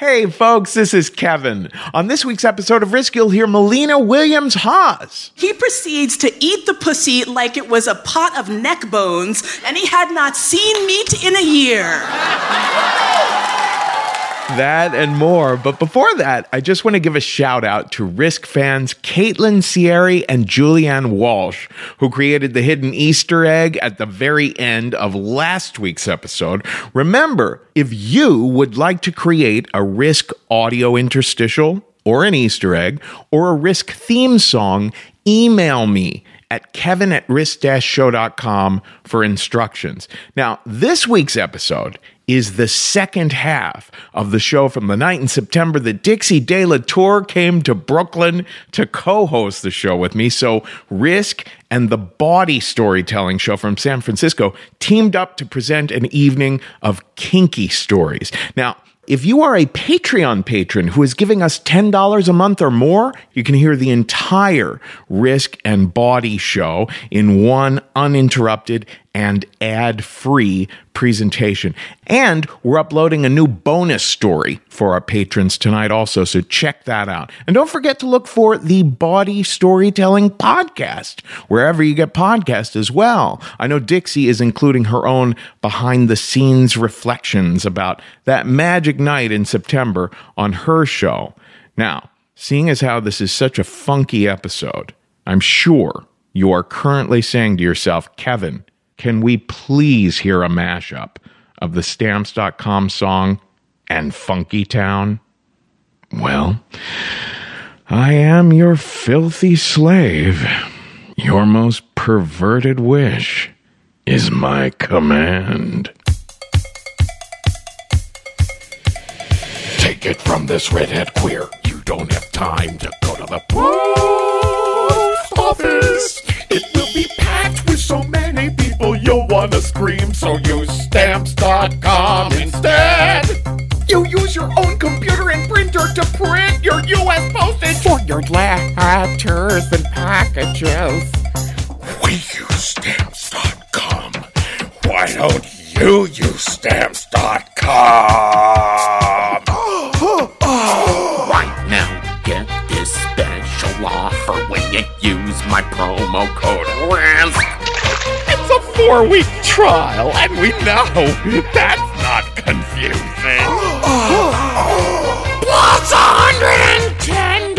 Hey, folks, this is Kevin. On this week's episode of Risk, you'll hear Mollena Williams Haas. He proceeds to eat the pussy like it was a pot of neck bones, and he had not seen meat in a year. That and more. But before that, I just want to give a shout out to Risk fans Caitlin Sierri and Julianne Walsh, who created the hidden Easter egg at the very end of last week's episode. Remember, if you would like to create a Risk audio interstitial, or an Easter egg, or a Risk theme song, email me at kevin at risk-show.com for instructions. Now, this week's episode is the second half of the show from the night in September that Dixie De La Tour came to Brooklyn to co-host the show with me. So Risk and the Bawdy Storytelling Show from San Francisco teamed up to present an evening of kinky stories. Now, if you are a Patreon patron who is giving us $10 a month or more, you can hear the entire Risk and Bawdy show in one uninterrupted and ad free presentation. And we're uploading a new bonus story for our patrons tonight, also. So check that out. And don't forget to look for the Bawdy Storytelling Podcast, wherever you get podcasts as well. I know Dixie is including her own behind the scenes reflections about that magic night in September on her show. Now, seeing as how this is such a funky episode, I'm sure you are currently saying to yourself, Kevin, can we please hear a mashup of the stamps.com song and Funky Town? Well, I am your filthy slave. Your most perverted wish is my command. Take it from this redhead queer. You don't have time to go to the post office. It will people you'll want to scream. So use stamps.com instead. You use your own computer and printer to print your U.S. postage for your letters and packages. We use stamps.com. Why don't you use stamps.com? right now, get this special offer when you use my promo code RISK. It's a four week trial, and we know that's not confusing. Plus a $110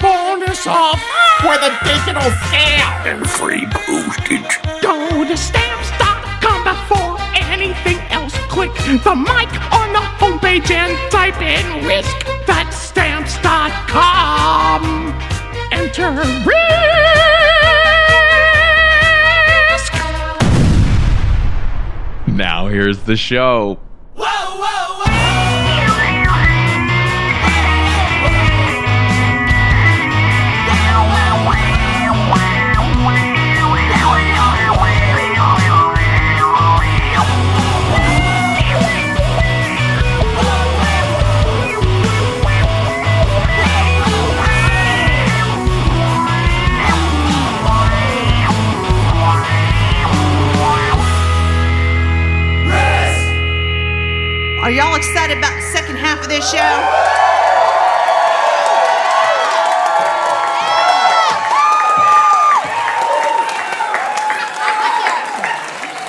bonus off for the digital scale and free postage. Go to stamps.com before anything else. Click the mic on the homepage and type in risk. That's stamps.com. Enter risk. Now here's the show. Are y'all excited about the second half of this show?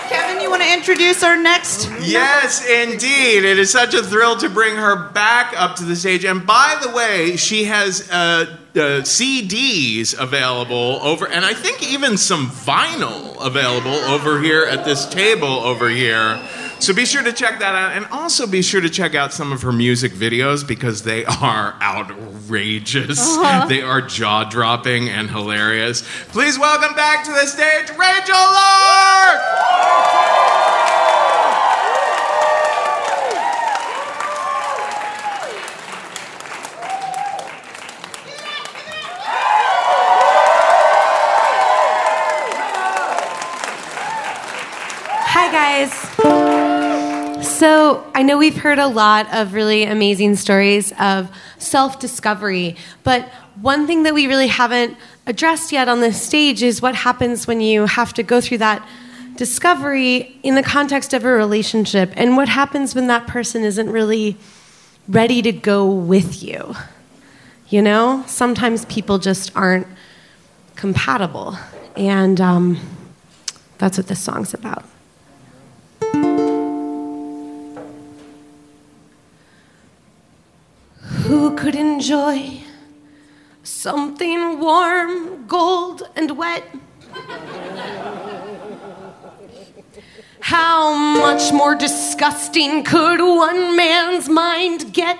Kevin, you want to introduce our next? Yes, indeed. It is such a thrill to bring her back up to the stage. And by the way, she has uh, uh, CDs available over, and I think even some vinyl available over here at this table over here. So be sure to check that out, and also be sure to check out some of her music videos because they are outrageous. Uh-huh. They are jaw dropping and hilarious. Please welcome back to the stage Rachel Lark! Hi, guys. So, I know we've heard a lot of really amazing stories of self discovery, but one thing that we really haven't addressed yet on this stage is what happens when you have to go through that discovery in the context of a relationship, and what happens when that person isn't really ready to go with you. You know, sometimes people just aren't compatible. And um, that's what this song's about. Who could enjoy something warm, gold, and wet? How much more disgusting could one man's mind get?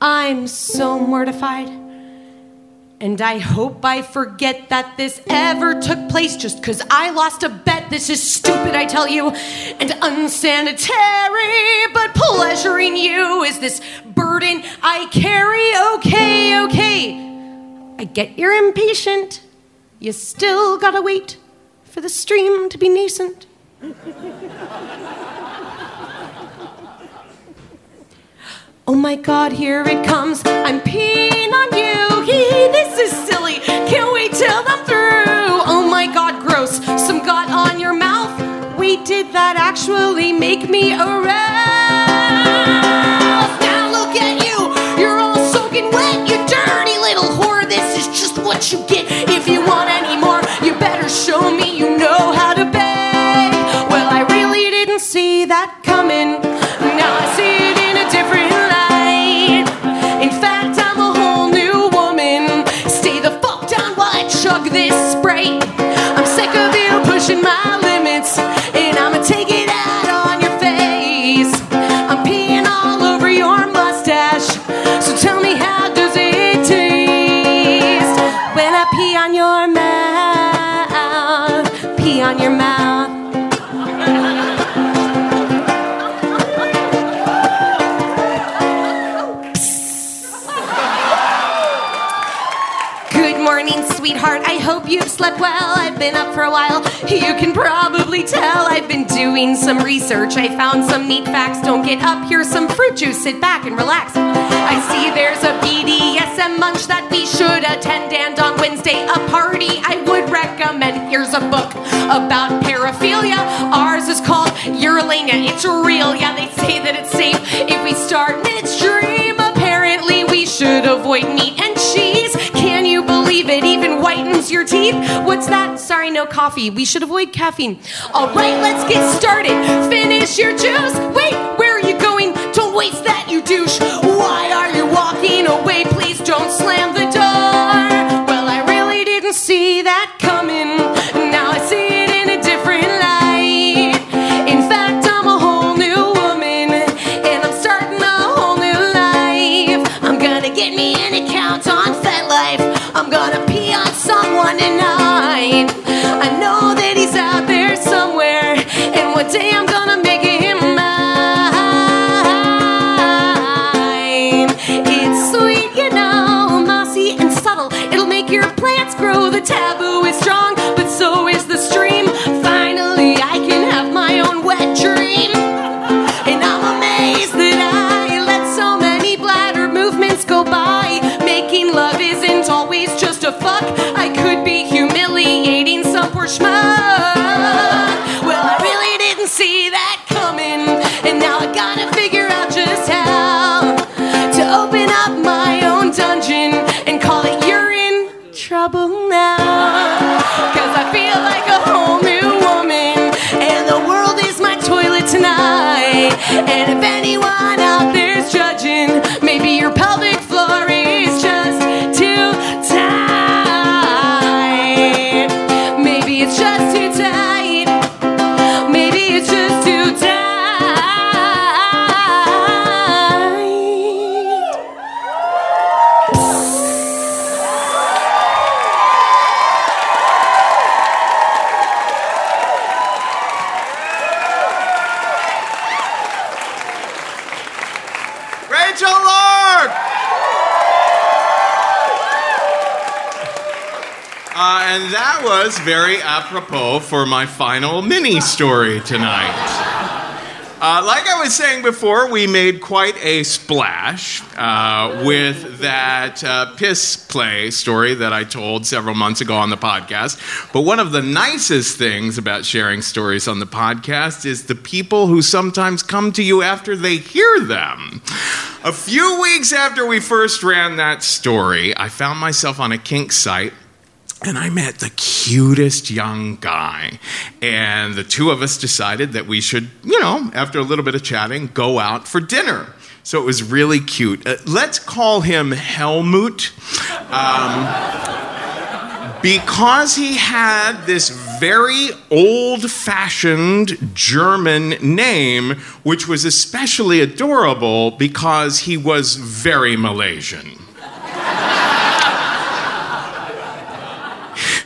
I'm so mortified. And I hope I forget that this ever took place just because I lost a bet. This is stupid, I tell you, and unsanitary. But pleasuring you is this burden I carry. Okay, okay. I get you're impatient. You still gotta wait for the stream to be nascent. Oh my god, here it comes. I'm peeing me aroused? Doing some research. I found some neat facts. Don't get up. Here's some fruit juice. Sit back and relax. I see there's a BDSM munch that we should attend, and on Wednesday, a party I would recommend. Here's a book about paraphilia. Ours is called urolagnia. It's real. Yeah, they say that it's safe if we start midstream. Apparently, we should avoid meat and cheese. Can you believe it even whitens your teeth? What's that? Sorry, no coffee. We should avoid caffeine. All right, let's get started. Finish your juice. Wait, where are you going? Don't waste that, you douche. Why are you walking away? Please don't slam the door. Well, I really didn't see that coming. Now I see it in a different light. In fact, I'm a whole new woman, and I'm starting a whole new life. I'm gonna get me an account on FetLife. I'm gonna pee on someone tonight. I know that he's out there somewhere, and one day I'm gonna make him mine. It's sweet, you know, mossy and subtle. It'll make your plants grow. The taboo is strong, some very apropos for my final mini story tonight. Uh, like I was saying before, we made quite a splash uh, with that uh, piss play story that I told several months ago on the podcast. But one of the nicest things about sharing stories on the podcast is the people who sometimes come to you after they hear them. A few weeks after we first ran that story, I found myself on a kink site and I met the cutest young guy. And the two of us decided that we should, you know, after a little bit of chatting, go out for dinner. So it was really cute. Uh, let's call him Helmut. Um, because he had this very old fashioned German name, which was especially adorable because he was very Malaysian.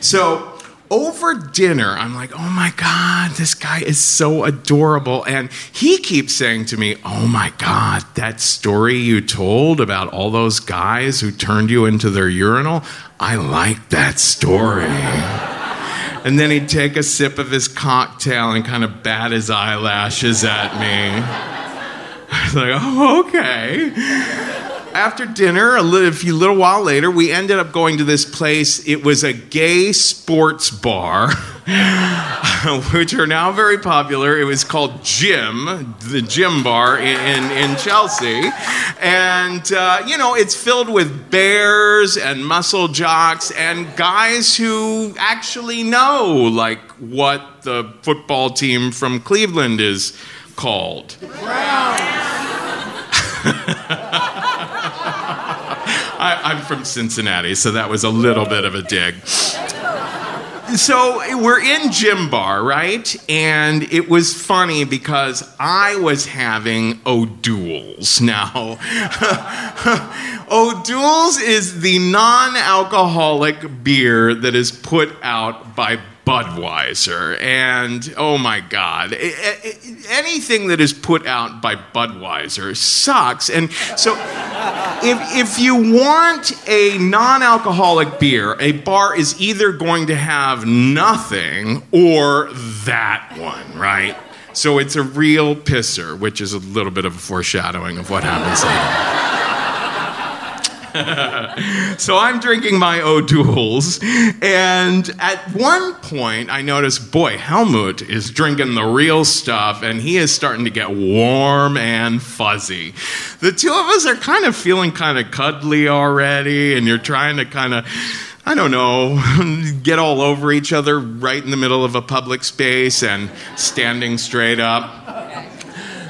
So over dinner, I'm like, oh my God, this guy is so adorable. And he keeps saying to me, oh my God, that story you told about all those guys who turned you into their urinal, I like that story. And then he'd take a sip of his cocktail and kind of bat his eyelashes at me. I was like, oh, okay after dinner, a little, a few little while later, we ended up going to this place. It was a gay sports bar, which are now very popular. It was called Gym, the Gym Bar in, in, in Chelsea. And, uh, you know, it's filled with bears and muscle jocks and guys who actually know, like, what the football team from Cleveland is called. I, am from Cincinnati, so that was a little bit of a dig. So we're in Gym Bar, right? And it was funny because I was having O'Doul's. Now, O'Doul's is the non alcoholic beer that is put out by Budweiser. And oh my God, anything that is put out by Budweiser sucks. And so, if, if you want a non alcoholic beer, a bar is either going to have nothing or that one, right? So it's a real pisser, which is a little bit of a foreshadowing of what happens later. so I'm drinking my O'Doul's, and at one point I notice, boy, Helmut is drinking the real stuff, and he is starting to get warm and fuzzy. The two of us are kind of feeling kind of cuddly already, and you're trying to kind of. I don't know, get all over each other right in the middle of a public space and standing straight up.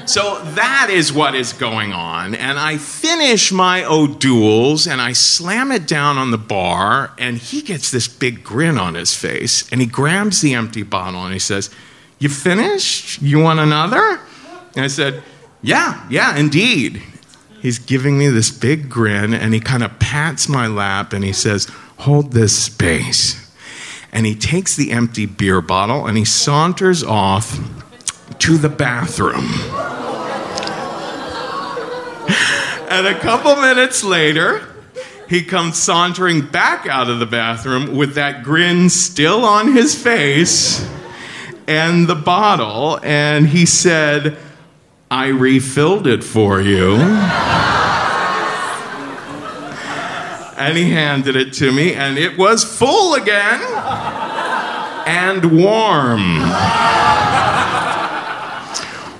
So that is what is going on. And I finish my O'Doul's and I slam it down on the bar, and he gets this big grin on his face. And he grabs the empty bottle and he says, You finished? You want another? And I said, Yeah, yeah, indeed. He's giving me this big grin and he kind of pats my lap and he says, Hold this space. And he takes the empty beer bottle and he saunters off to the bathroom. and a couple minutes later, he comes sauntering back out of the bathroom with that grin still on his face and the bottle, and he said, I refilled it for you. and he handed it to me, and it was full again and warm.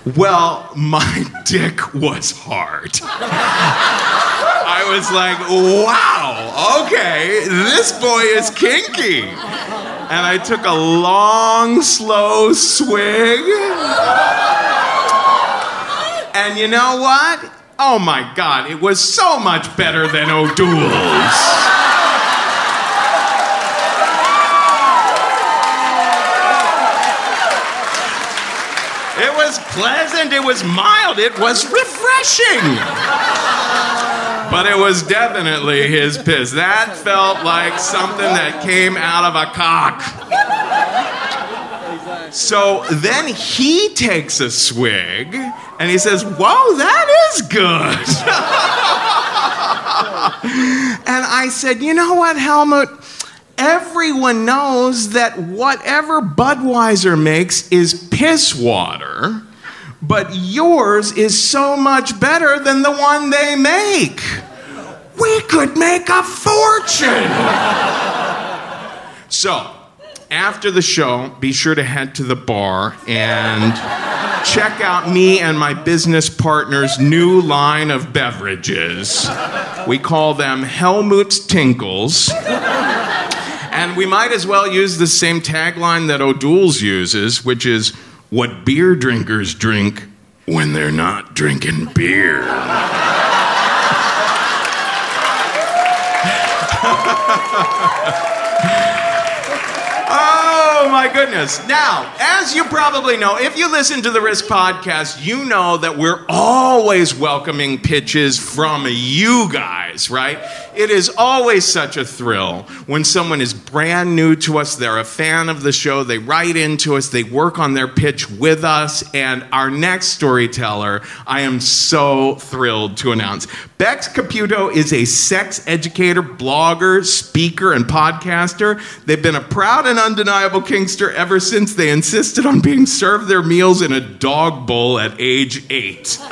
Well, my dick was hard. I was like, wow, okay, this boy is kinky. And I took a long, slow swig. And you know what? Oh my God, it was so much better than O'Doul's. Pleasant, it was mild, it was refreshing. But it was definitely his piss. That felt like something that came out of a cock. So then he takes a swig and he says, Whoa, that is good. and I said, You know what, Helmut? Everyone knows that whatever Budweiser makes is piss water. But yours is so much better than the one they make. We could make a fortune. so, after the show, be sure to head to the bar and check out me and my business partner's new line of beverages. We call them Helmut's Tinkles. And we might as well use the same tagline that O'Doul's uses, which is what beer drinkers drink when they're not drinking beer. Oh my goodness. Now, as you probably know, if you listen to the Risk podcast, you know that we're always welcoming pitches from you guys, right? It is always such a thrill when someone is brand new to us, they're a fan of the show, they write into us, they work on their pitch with us, and our next storyteller, I am so thrilled to announce. Bex Caputo is a sex educator, blogger, speaker, and podcaster. They've been a proud and undeniable Kinkster ever since they insisted on being served their meals in a dog bowl at age eight. you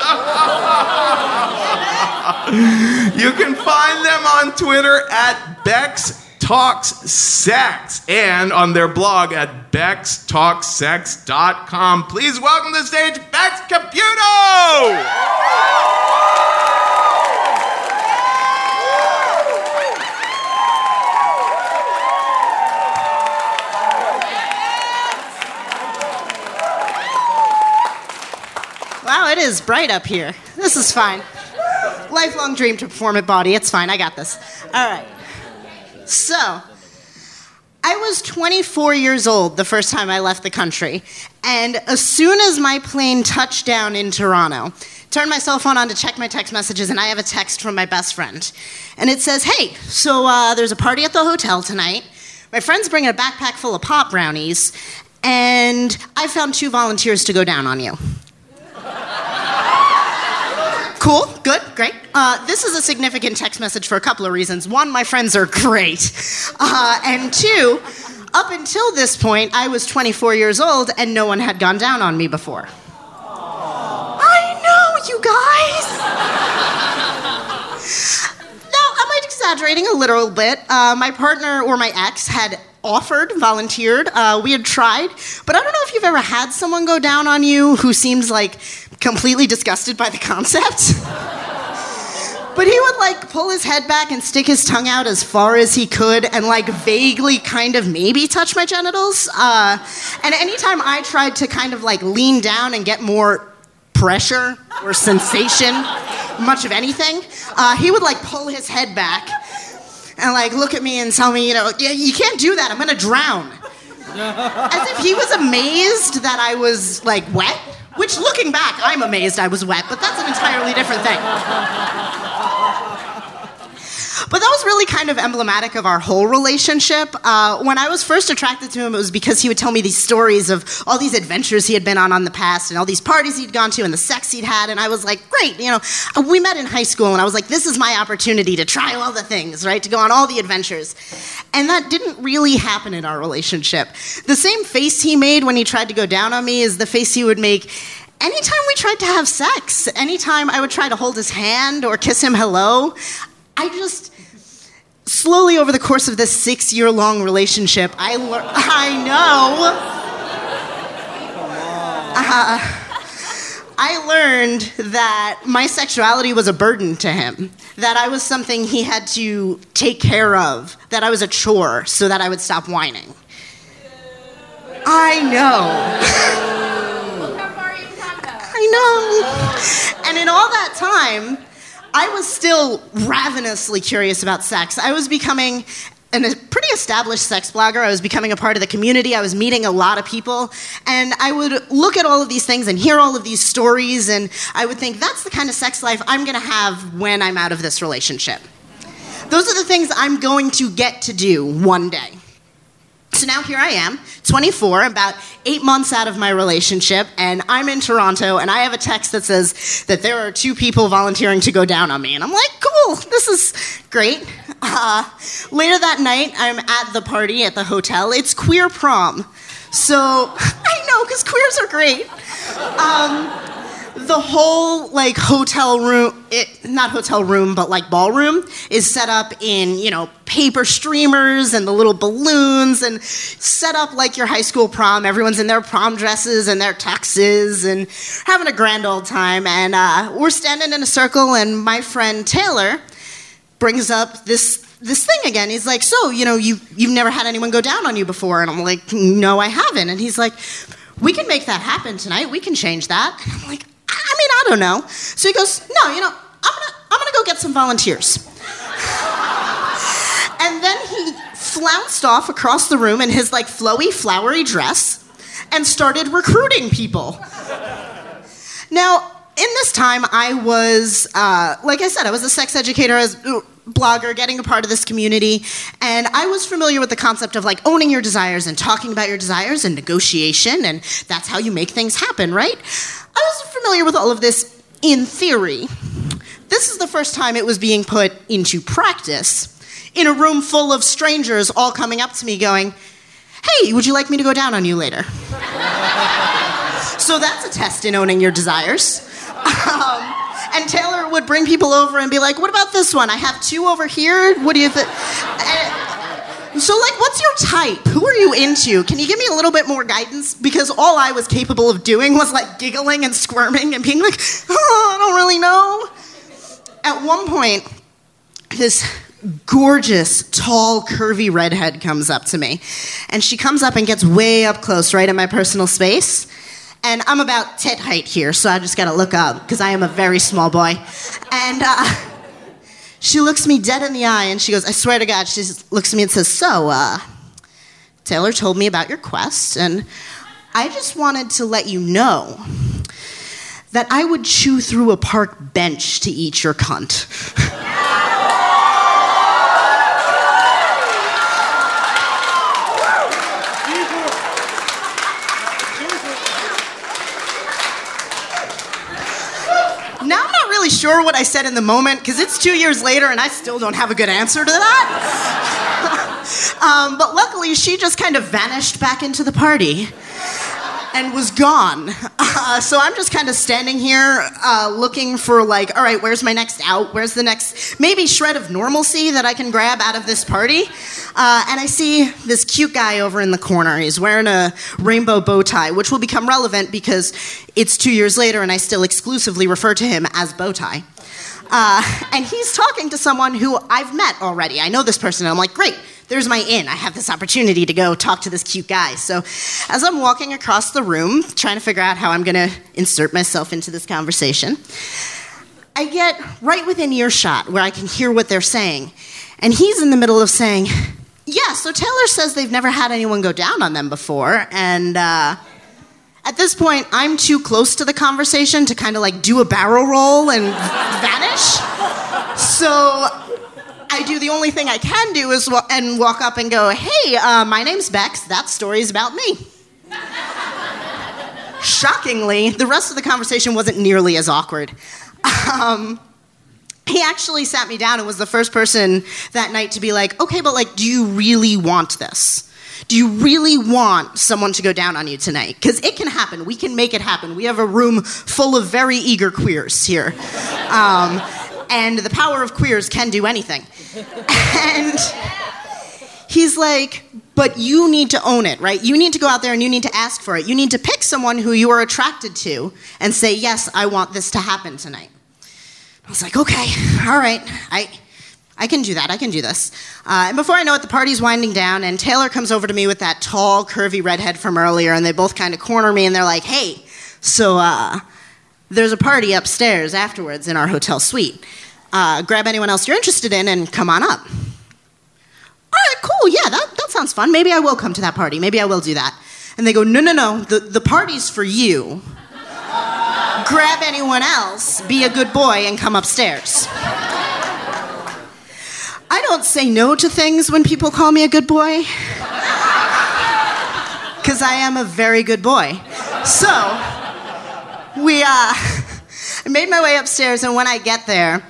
can find them on Twitter at Bex Talks Sex and on their blog at BexTalkSex.com. Please welcome to the stage Bex Caputo! It is bright up here. This is fine. Lifelong dream to perform at Bawdy. It's fine. I got this. All right. So, I was 24 years old the first time I left the country, and as soon as my plane touched down in Toronto, turned my cell phone on to check my text messages, and I have a text from my best friend, and it says, "Hey, so uh, there's a party at the hotel tonight. My friend's bringing a backpack full of pop brownies, and I found two volunteers to go down on you." Cool, good, great. Uh, this is a significant text message for a couple of reasons. One, my friends are great. Uh, and two, up until this point, I was 24 years old and no one had gone down on me before. I know, you guys! now, am I exaggerating a little bit? Uh, my partner or my ex had offered, volunteered. Uh, we had tried, but I don't know if you've ever had someone go down on you who seems like completely disgusted by the concept. But he would like pull his head back and stick his tongue out as far as he could and like vaguely kind of maybe touch my genitals. Uh, and anytime I tried to kind of like lean down and get more pressure or sensation, much of anything, uh, he would like pull his head back and like look at me and tell me, you know, "Yeah, you can't do that. I'm gonna drown. As if he was amazed that I was like wet. Which, looking back, I'm amazed I was wet, but that's an entirely different thing. But that was really kind of emblematic of our whole relationship. Uh, when I was first attracted to him, it was because he would tell me these stories of all these adventures he had been on in the past and all these parties he'd gone to and the sex he'd had. And I was like, great, you know, we met in high school and I was like, this is my opportunity to try all the things, right? To go on all the adventures. And that didn't really happen in our relationship. The same face he made when he tried to go down on me is the face he would make anytime we tried to have sex, anytime I would try to hold his hand or kiss him hello, I just slowly over the course of this six year long relationship, I learned. I know. Uh, I learned that my sexuality was a burden to him, that I was something he had to take care of, that I was a chore so that I would stop whining. I know. I know. And in all that time, I was still ravenously curious about sex. I was becoming an, a pretty established sex blogger. I was becoming a part of the community. I was meeting a lot of people. And I would look at all of these things and hear all of these stories, and I would think, that's the kind of sex life I'm going to have when I'm out of this relationship. Those are the things I'm going to get to do one day. So now here I am, 24, about eight months out of my relationship, and I'm in Toronto, and I have a text that says that there are two people volunteering to go down on me. And I'm like, cool, this is great. Uh, later that night, I'm at the party at the hotel. It's queer prom. So I know, because queers are great. Um, the whole like hotel room it, not hotel room but like ballroom is set up in you know paper streamers and the little balloons and set up like your high school prom. Everyone's in their prom dresses and their tuxes and having a grand old time. And uh, we're standing in a circle and my friend taylor brings up this this thing again. He's like so you know you you've never had anyone go down on you before? And i'm like no i haven't. And he's like we can make that happen tonight. We can change that. And i'm like I don't know. So he goes, no, you know, I'm gonna, I'm gonna go get some volunteers. and then he flounced off across the room in his like flowy, flowery dress and started recruiting people. now, in this time, I was, uh, like I said, I was a sex educator, as blogger, getting a part of this community, and I was familiar with the concept of like owning your desires and talking about your desires and negotiation, and that's how you make things happen, right? I was familiar with all of this in theory. This is the first time it was being put into practice in a room full of strangers all coming up to me going, Hey, would you like me to go down on you later? so that's a test in owning your desires. Um, and Taylor would bring people over and be like, What about this one? I have two over here. What do you think? So, like, what's your type? Who are you into? Can you give me a little bit more guidance? Because all I was capable of doing was like giggling and squirming and being like, oh, I don't really know. At one point, this gorgeous, tall, curvy redhead comes up to me. And she comes up and gets way up close, right in my personal space. And I'm about tit height here, so I just gotta look up because I am a very small boy. And, uh, she looks me dead in the eye and she goes, I swear to God, she looks at me and says, So, uh, Taylor told me about your quest, and I just wanted to let you know that I would chew through a park bench to eat your cunt. really sure what I said in the moment because it's two years later and I still don't have a good answer to that. um, but luckily, she just kind of vanished back into the party and was gone. Uh, so I'm just kind of standing here uh, looking for, like, all right, where's my next out? Where's the next maybe shred of normalcy that I can grab out of this party? Uh, and I see this cute guy over in the corner. He's wearing a rainbow bow tie, which will become relevant because it's two years later and I still exclusively refer to him as bow tie. Uh, and he's talking to someone who I've met already. I know this person, and I'm like, great, there's my in. I have this opportunity to go talk to this cute guy. So as I'm walking across the room, trying to figure out how I'm going to insert myself into this conversation, I get right within earshot where I can hear what they're saying. And he's in the middle of saying, Yeah, so Taylor says they've never had anyone go down on them before. And, uh, at this point, I'm too close to the conversation to kind of like do a barrel roll and vanish. So I do the only thing I can do is and walk up and go, "Hey, uh, my name's Bex. That story's about me." Shockingly, the rest of the conversation wasn't nearly as awkward. Um, he actually sat me down and was the first person that night to be like, "Okay, but like, do you really want this?" Do you really want someone to go down on you tonight? Because it can happen. We can make it happen. We have a room full of very eager queers here. Um, and the power of queers can do anything. And he's like, but you need to own it, right? You need to go out there and you need to ask for it. You need to pick someone who you are attracted to and say, yes, I want this to happen tonight. I was like, okay, all right. I, I can do that. I can do this. Uh, and before I know it, the party's winding down, and Taylor comes over to me with that tall, curvy redhead from earlier, and they both kind of corner me, and they're like, hey, so uh, there's a party upstairs afterwards in our hotel suite. Uh, grab anyone else you're interested in and come on up. All right, cool. Yeah, that, that sounds fun. Maybe I will come to that party. Maybe I will do that. And they go, no, no, no. The, the party's for you. grab anyone else, be a good boy, and come upstairs. I don't say no to things when people call me a good boy. Because I am a very good boy. So, we, uh, I made my way upstairs, and when I get there,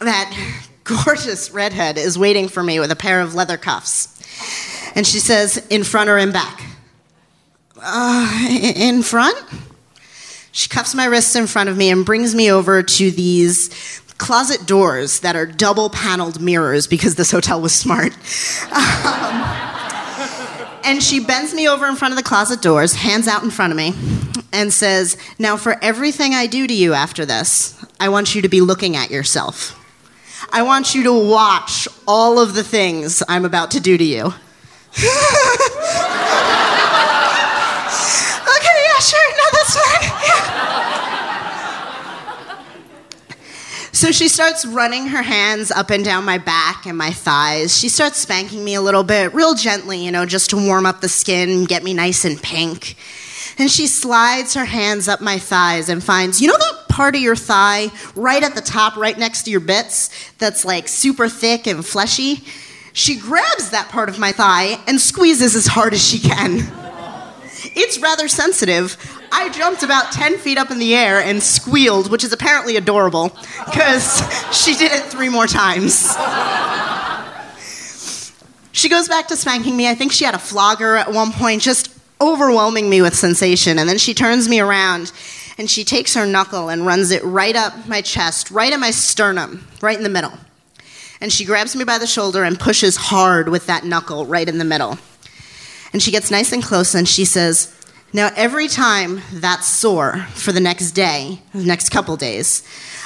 that gorgeous redhead is waiting for me with a pair of leather cuffs. And she says, in front or in back? Uh, in front? She cuffs my wrists in front of me and brings me over to these closet doors that are double paneled mirrors because this hotel was smart. Um, and she bends me over in front of the closet doors, hands out in front of me, and says, Now, for everything I do to you after this, I want you to be looking at yourself. I want you to watch all of the things I'm about to do to you. okay, yeah, sure, no, that's fine. Yeah. So she starts running her hands up and down my back and my thighs. She starts spanking me a little bit, real gently, you know, just to warm up the skin, get me nice and pink. And she slides her hands up my thighs and finds, you know that part of your thigh right at the top, right next to your bits, that's like super thick and fleshy? She grabs that part of my thigh and squeezes as hard as she can. It's rather sensitive. I jumped about 10 feet up in the air and squealed, which is apparently adorable, because she did it three more times. She goes back to spanking me. I think she had a flogger at one point, just overwhelming me with sensation. And then she turns me around and she takes her knuckle and runs it right up my chest, right at my sternum, right in the middle. And she grabs me by the shoulder and pushes hard with that knuckle right in the middle. And she gets nice and close and she says, Now, every time that's sore for the next day, the next couple days,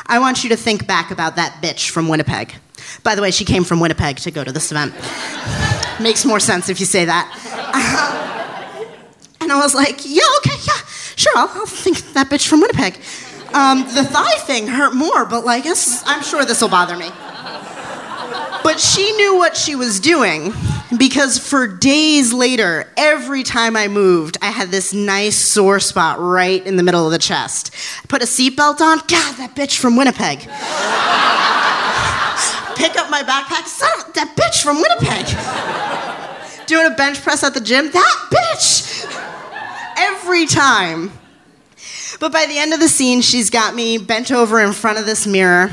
I want you to think back about that bitch from Winnipeg. By the way, she came from Winnipeg to go to this event. Makes more sense if you say that. And I was like, yeah, okay, yeah, sure, I'll, I'll think that bitch from Winnipeg. Um, the thigh thing hurt more, but like, I'm sure this will bother me. But she knew what she was doing because for days later, every time I moved, I had this nice sore spot right in the middle of the chest. I put a seatbelt on, God, that bitch from Winnipeg. Pick up my backpack, son that bitch from Winnipeg. Doing a bench press at the gym, that bitch every time. But by the end of the scene, she's got me bent over in front of this mirror,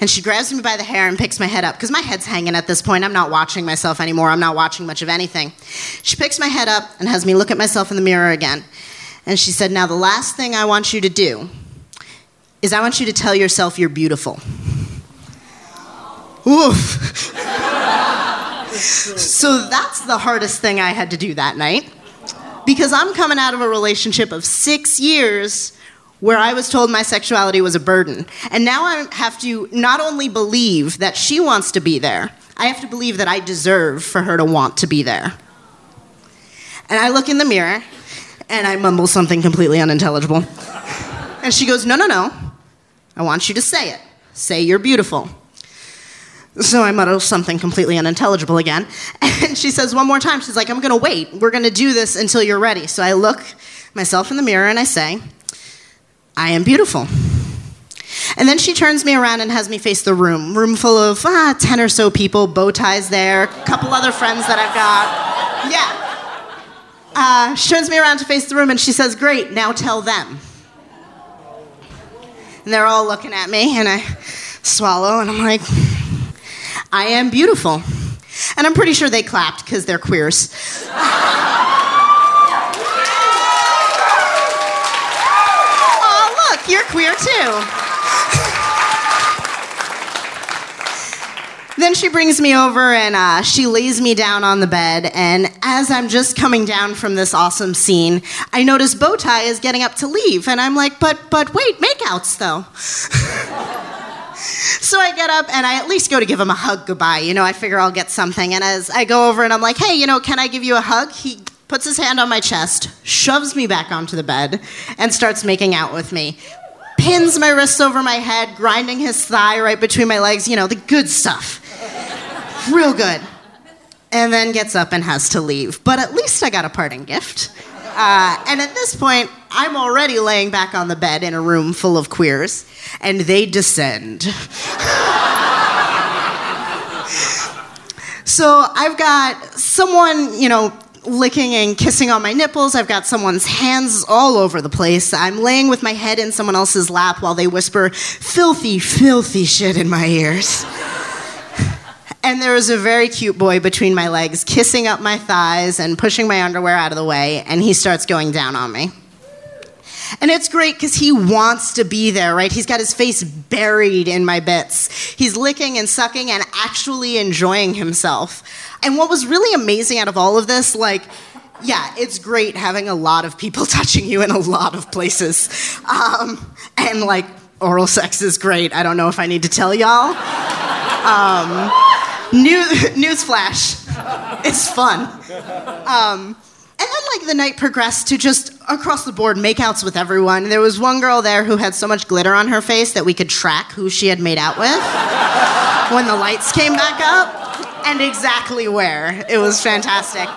and she grabs me by the hair and picks my head up because my head's hanging at this point. I'm not watching myself anymore. I'm not watching much of anything. She picks my head up and has me look at myself in the mirror again. And she said, Now, the last thing I want you to do is I want you to tell yourself you're beautiful. Oof. so that's the hardest thing I had to do that night because I'm coming out of a relationship of six years where I was told my sexuality was a burden. And now I have to not only believe that she wants to be there, I have to believe that I deserve for her to want to be there. And I look in the mirror and I mumble something completely unintelligible. And she goes, No, no, no. I want you to say it. Say you're beautiful. So I mutter something completely unintelligible again. And she says one more time, she's like, I'm gonna wait. We're gonna do this until you're ready. So I look myself in the mirror and I say, I am beautiful. And then she turns me around and has me face the room. Room full of ah, 10 or so people, bow ties there, a couple other friends that I've got. Yeah. Uh, she turns me around to face the room and she says, Great, now tell them. And they're all looking at me and I swallow and I'm like, I am beautiful. And I'm pretty sure they clapped because they're queers. oh, look, you're queer too. then she brings me over and uh, she lays me down on the bed. And as I'm just coming down from this awesome scene, I notice Bowtie is getting up to leave. And I'm like, but, but wait, makeouts though. so I get up and I at least go to give him a hug goodbye. You know, I figure I'll get something. And as I go over and I'm like, hey, you know, can I give you a hug? He puts his hand on my chest, shoves me back onto the bed, and starts making out with me. Pins my wrists over my head, grinding his thigh right between my legs, you know, the good stuff. Real good. And then gets up and has to leave. But at least I got a parting gift. Uh, and at this point, I'm already laying back on the bed in a room full of queers, and they descend. so I've got someone, you know, licking and kissing on my nipples. I've got someone's hands all over the place. I'm laying with my head in someone else's lap while they whisper filthy, filthy shit in my ears. And there was a very cute boy between my legs, kissing up my thighs and pushing my underwear out of the way, and he starts going down on me. And it's great because he wants to be there, right? He's got his face buried in my bits. He's licking and sucking and actually enjoying himself. And what was really amazing out of all of this, like, yeah, it's great having a lot of people touching you in a lot of places. Um, and like, oral sex is great. I don't know if I need to tell y'all. Um, new, newsflash, it's fun. Um, and then, like, the night progressed to just across the board makeouts with everyone. There was one girl there who had so much glitter on her face that we could track who she had made out with when the lights came back up and exactly where. It was fantastic.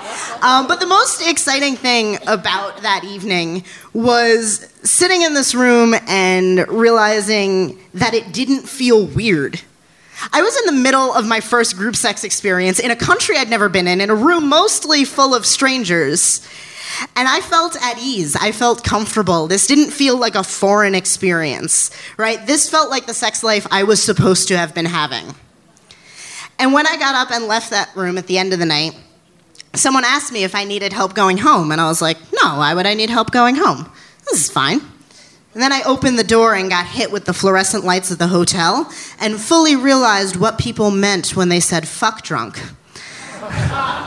Um, but the most exciting thing about that evening was sitting in this room and realizing that it didn't feel weird. I was in the middle of my first group sex experience in a country I'd never been in, in a room mostly full of strangers. And I felt at ease. I felt comfortable. This didn't feel like a foreign experience, right? This felt like the sex life I was supposed to have been having. And when I got up and left that room at the end of the night, someone asked me if I needed help going home. And I was like, no, why would I need help going home? This is fine. And then I opened the door and got hit with the fluorescent lights of the hotel and fully realized what people meant when they said fuck drunk.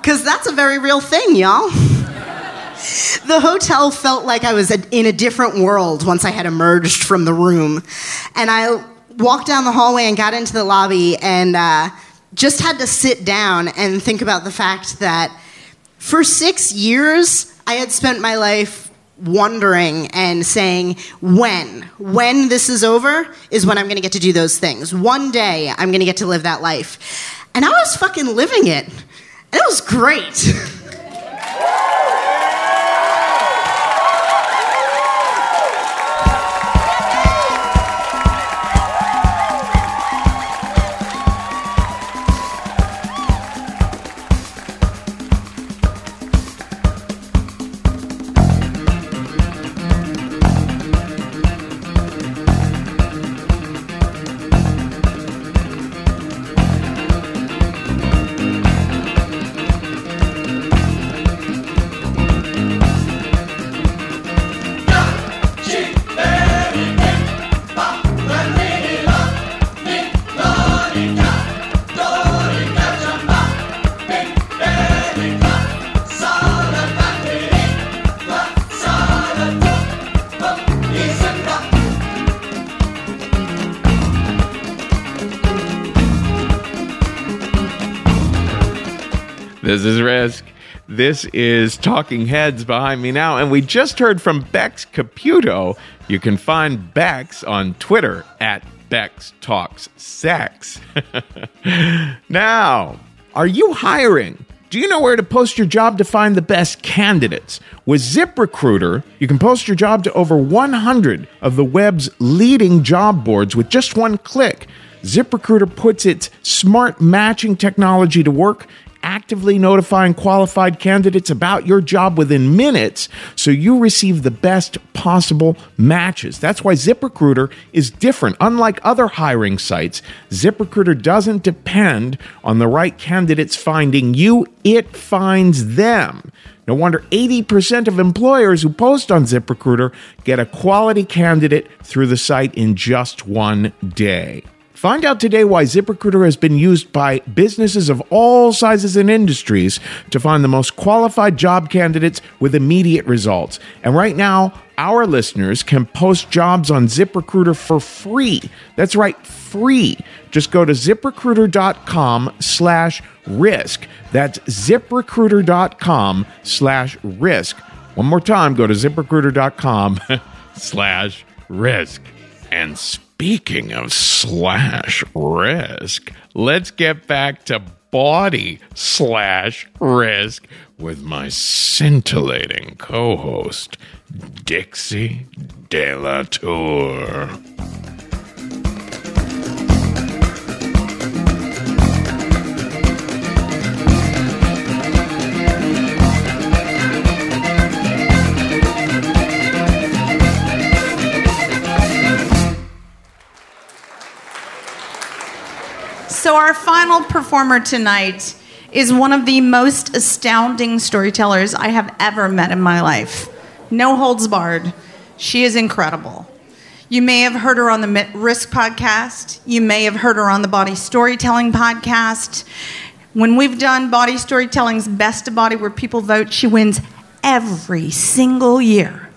Because that's a very real thing, y'all. The hotel felt like I was in a different world once I had emerged from the room. And I walked down the hallway and got into the lobby and uh, just had to sit down and think about the fact that for six years, I had spent my life wondering and saying, when? When this is over is when I'm gonna get to do those things. One day I'm gonna get to live that life. And I was fucking living it. And it was great. This is Risk. This is Talking Heads behind me now, and we just heard from Bex Caputo. You can find Bex on Twitter at Bex Talks Sex. now, are you hiring? Do you know where to post your job to find the best candidates? With ZipRecruiter, you can post your job to over 100 of the web's leading job boards with just one click. ZipRecruiter puts its smart matching technology to work, actively notifying qualified candidates about your job within minutes so you receive the best possible matches. That's why ZipRecruiter is different. Unlike other hiring sites, ZipRecruiter doesn't depend on the right candidates finding you, it finds them. No wonder 80% of employers who post on ZipRecruiter get a quality candidate through the site in just one day. Find out today why ZipRecruiter has been used by businesses of all sizes and industries to find the most qualified job candidates with immediate results. And right now, our listeners can post jobs on ZipRecruiter for free. That's right, free. Just go to ziprecruiter.com slash risk. That's ziprecruiter.com slash risk. One more time, go to ziprecruiter.com slash risk. And speaking of slash risk, let's get back to Bawdy slash risk with my scintillating co host, Dixie De La Tour. So, our final performer tonight is one of the most astounding storytellers I have ever met in my life. No holds barred. She is incredible. You may have heard her on the Risk podcast. You may have heard her on the Bawdy Storytelling podcast. When we've done Bawdy Storytelling's Best of Bawdy, where people vote, she wins every single year.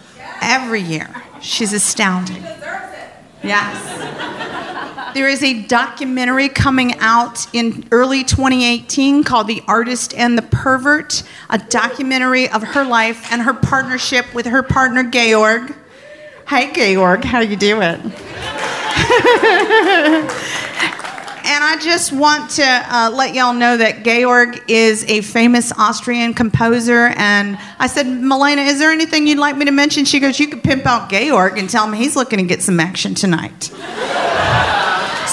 Every year. She's astounding. Yes. There is a documentary coming out in early 2018 called The Artist and the Pervert, a documentary of her life and her partnership with her partner Georg. Hi Georg, how you doing? And I just want to uh, let y'all know that Georg is a famous Austrian composer. And I said, Mollena, is there anything you'd like me to mention? She goes, You could pimp out Georg and tell him he's looking to get some action tonight.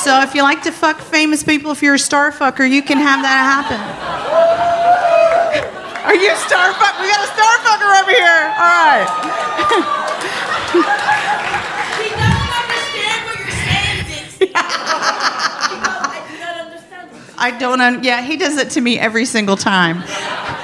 So if you like to fuck famous people, if you're a star fucker, you can have that happen. Are you a star fucker? We got a star fucker over here. All right. He doesn't understand what you're saying, Dixie. I do not understand. I don't. Un- yeah, he does it to me every single time.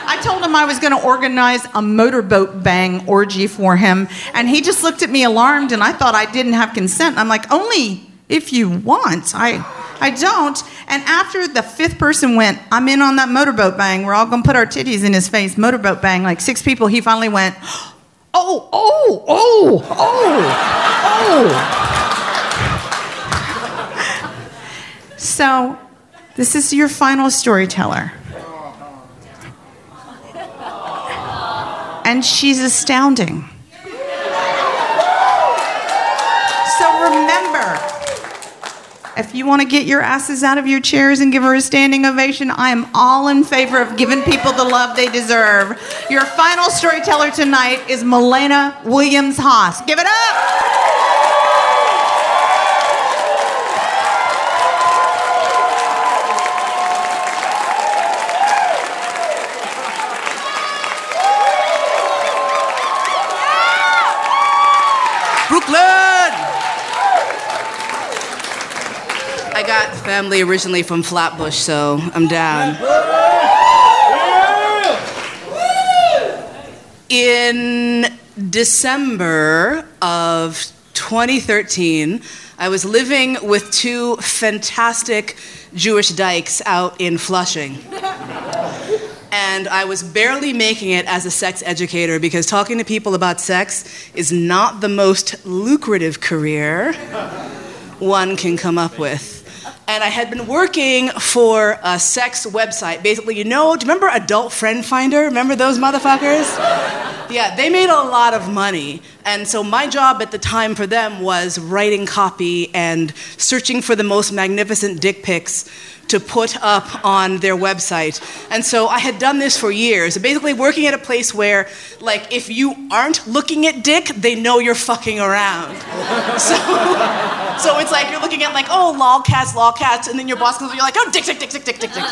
I told him I was going to organize a motorboat bang orgy for him, and he just looked at me alarmed, and I thought I didn't have consent. I'm like, only if you want. I, I don't. And after the fifth person went, I'm in on that motorboat bang. We're all going to put our titties in his face. Motorboat bang, like six people. He finally went, oh, oh, oh, oh, oh. So, this is your final storyteller. And she's astounding. So remember, if you want to get your asses out of your chairs and give her a standing ovation, I am all in favor of giving people the love they deserve. Your final storyteller tonight is Mollena Williams Haas. Give it up! Brooklyn! I got family originally from Flatbush, so I'm down. In December of 2013, I was living with two fantastic Jewish dykes out in Flushing and I was barely making it as a sex educator because talking to people about sex is not the most lucrative career one can come up with. And I had been working for a sex website. Basically, you know, do you remember Adult Friend Finder? Remember those motherfuckers? Yeah, they made a lot of money. And so my job at the time for them was writing copy and searching for the most magnificent dick pics to put up on their website. And so I had done this for years. Basically working at a place where like if you aren't looking at dick, they know you're fucking around. So so it's like you're looking at like, oh lolcats, lolcats, and then your boss comes and you're like, oh dick, dick, dick, dick, dick, dick, dick.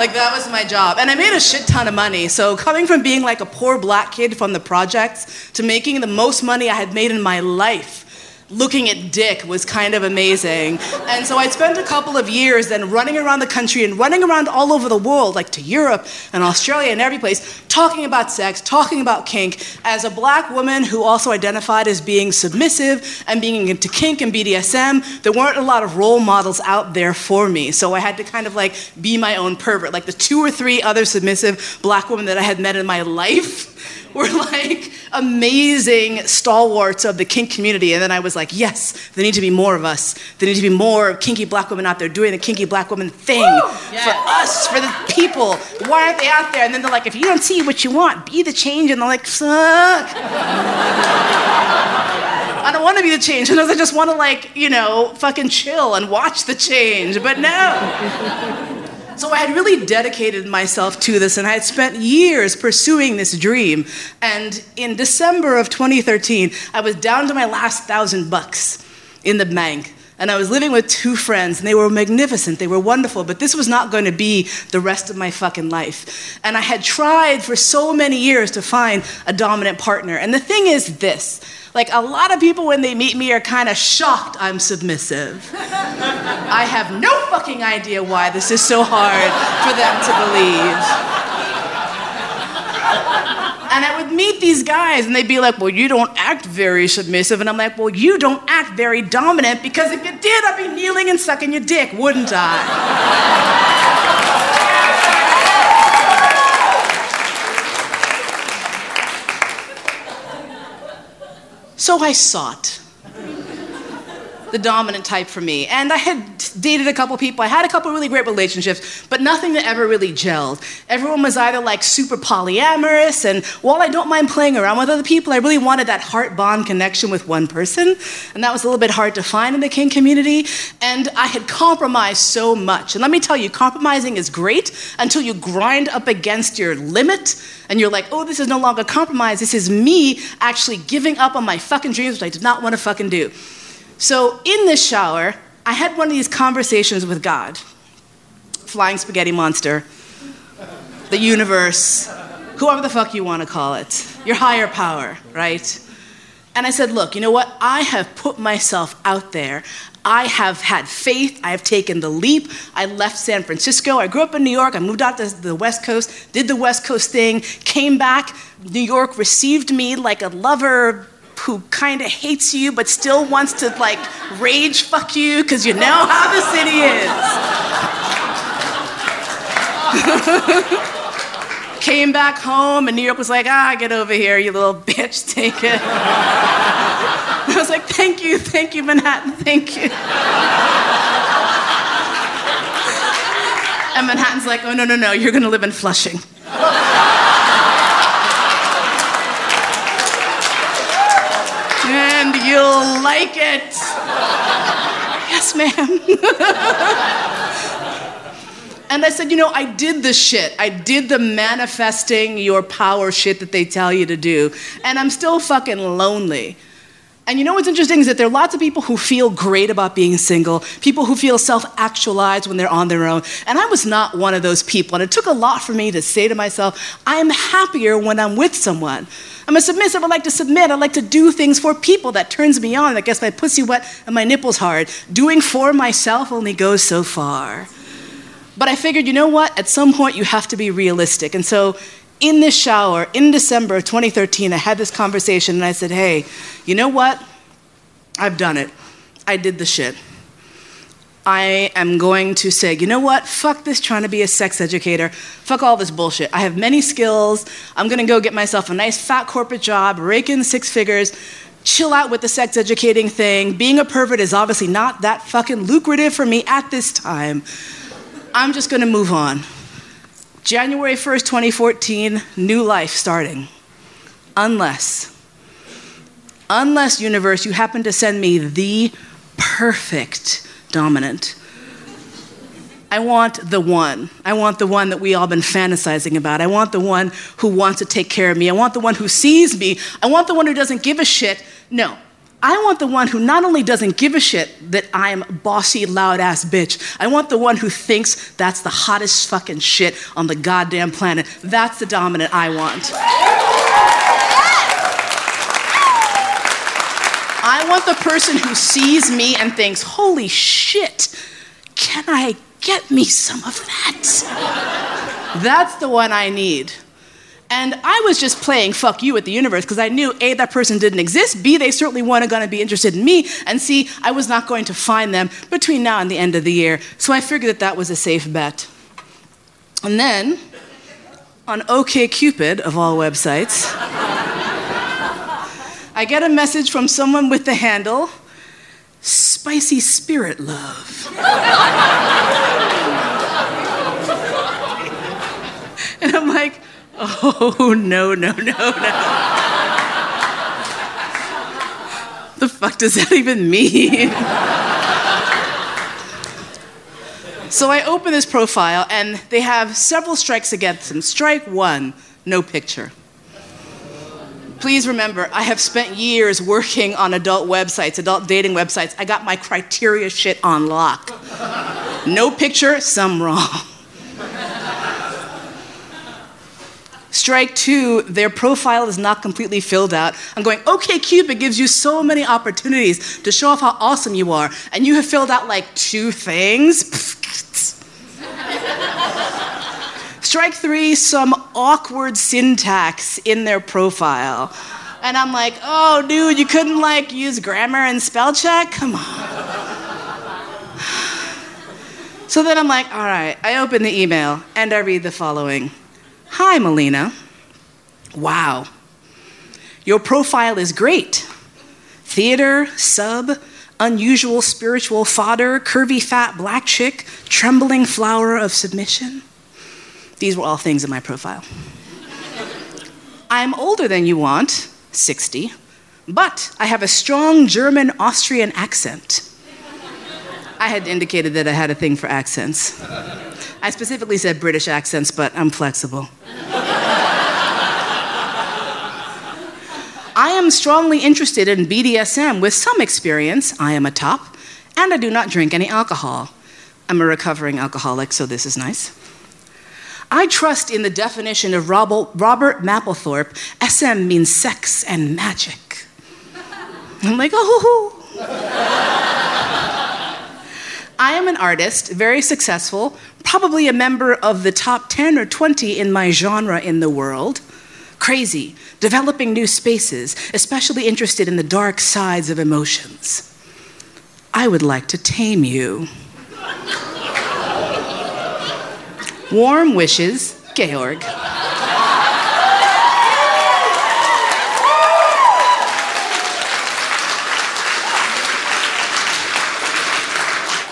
Like that was my job. And I made a shit ton of money. So coming from being like a poor black kid from the projects to making the most money I had made in my life looking at dick was kind of amazing. And so I'd spent a couple of years then running around the country and running around all over the world, like to Europe and Australia and every place, talking about sex, talking about kink, as a black woman who also identified as being submissive and being into kink and BDSM. There weren't a lot of role models out there for me. So I had to kind of like be my own pervert. Like the two or three other submissive black women that I had met in my life were like amazing stalwarts of the kink community. And then I was like, yes, there need to be more of us. There need to be more kinky black women out there doing the kinky black woman thing for us, for the people. Why aren't they out there? And then they're like, if you don't see what you want, be the change. And they're like, suck. I don't want to be the change. Sometimes I just want to like, you know, fucking chill and watch the change. But no. So I had really dedicated myself to this and I had spent years pursuing this dream. And in December of 2013, I was down to my last thousand bucks in the bank. And I was living with two friends, and they were magnificent, they were wonderful, but this was not going to be the rest of my fucking life. And I had tried for so many years to find a dominant partner. And the thing is this like, a lot of people, when they meet me, are kind of shocked I'm submissive. I have no fucking idea why this is so hard for them to believe. And I would meet these guys, and they'd be like, Well, you don't act very submissive. And I'm like, Well, you don't act very dominant because if you did, I'd be kneeling and sucking your dick, wouldn't I? So I sought the dominant type for me. And I had dated a couple people. I had a couple really great relationships, but nothing that ever really gelled. Everyone was either like super polyamorous, and while I don't mind playing around with other people, I really wanted that heart bond connection with one person. And that was a little bit hard to find in the kink community. And I had compromised so much. And let me tell you, compromising is great until you grind up against your limit and you're like, oh, this is no longer compromise. This is me actually giving up on my fucking dreams, which I did not want to fucking do. So in this shower, I had one of these conversations with God, flying spaghetti monster, the universe, whoever the fuck you want to call it, your higher power, right? And I said, look, you know what? I have put myself out there. I have had faith. I have taken the leap. I left San Francisco. I grew up in New York. I moved out to the West Coast, did the West Coast thing, came back. New York received me like a lover who kind of hates you but still wants to like rage fuck you because you know how the city is. Came back home and New York was like, ah, get over here, you little bitch, take it. I was like, thank you, thank you, Manhattan, thank you. And Manhattan's like, oh, no, no, no, you're gonna live in Flushing. And you'll like it. yes, ma'am. and I said, you know, I did the shit. I did the manifesting your power shit that they tell you to do. And I'm still fucking lonely. And you know what's interesting is that there are lots of people who feel great about being single, people who feel self actualized when they're on their own. And I was not one of those people. And it took a lot for me to say to myself, I'm happier when I'm with someone. I'm a submissive. I like to submit. I like to do things for people. That turns me on. That gets my pussy wet and my nipples hard. Doing for myself only goes so far. But I figured, you know what? At some point, you have to be realistic. And so in this shower in December of 2013, I had this conversation and I said, hey, you know what? I've done it. I did the shit. I am going to say, you know what? Fuck this trying to be a sex educator. Fuck all this bullshit. I have many skills. I'm gonna go get myself a nice fat corporate job, rake in six figures, chill out with the sex educating thing. Being a pervert is obviously not that fucking lucrative for me at this time. I'm just gonna move on. January 1st, 2014, new life starting. Unless, unless, universe, you happen to send me the perfect dominant. I want the one. I want the one that we all been fantasizing about. I want the one who wants to take care of me. I want the one who sees me. I want the one who doesn't give a shit. No, I want the one who not only doesn't give a shit that I'm bossy, loud ass bitch, I want the one who thinks that's the hottest fucking shit on the goddamn planet. That's the dominant I want. I want the person who sees me and thinks, holy shit, can I get me some of that? That's the one I need. And I was just playing fuck you at the universe because I knew A, that person didn't exist, B, they certainly weren't going to be interested in me, and C, I was not going to find them between now and the end of the year. So I figured that that was a safe bet. And then, on OKCupid, of all websites, I get a message from someone with the handle Spicy Spirit Love. and I'm like, Oh, no, no, no, no. the fuck does that even mean? so I open this profile and they have several strikes against them. Strike one, no picture. Please remember, I have spent years working on adult websites, adult dating websites. I got my criteria shit on lock. No picture, some wrong. Strike two, their profile is not completely filled out. I'm going, OkCupid gives you so many opportunities to show off how awesome you are, and you have filled out like two things. Strike three, some awkward syntax in their profile. And I'm like, oh, dude, you couldn't like use grammar and spell check? Come on. So then I'm like, all right, I open the email and I read the following Hi, Mollena. Wow. Your profile is great. Theater, sub, unusual spiritual fodder, curvy fat black chick, trembling flower of submission. These were all things in my profile. I'm older than you want, 60, but I have a strong German Austrian accent. I had indicated that I had a thing for accents. I specifically said British accents, but I'm flexible. I am strongly interested in BDSM with some experience. I am a top, and I do not drink any alcohol. I'm a recovering alcoholic, so this is nice. I trust in the definition of Robert, Mapplethorpe SM means sex and magic. I'm like, oh. I am an artist, very successful, probably a member of the top 10 or 20 in my genre in the world. Crazy, developing new spaces, especially interested in the dark sides of emotions. I would like to tame you. Warm wishes, Georg.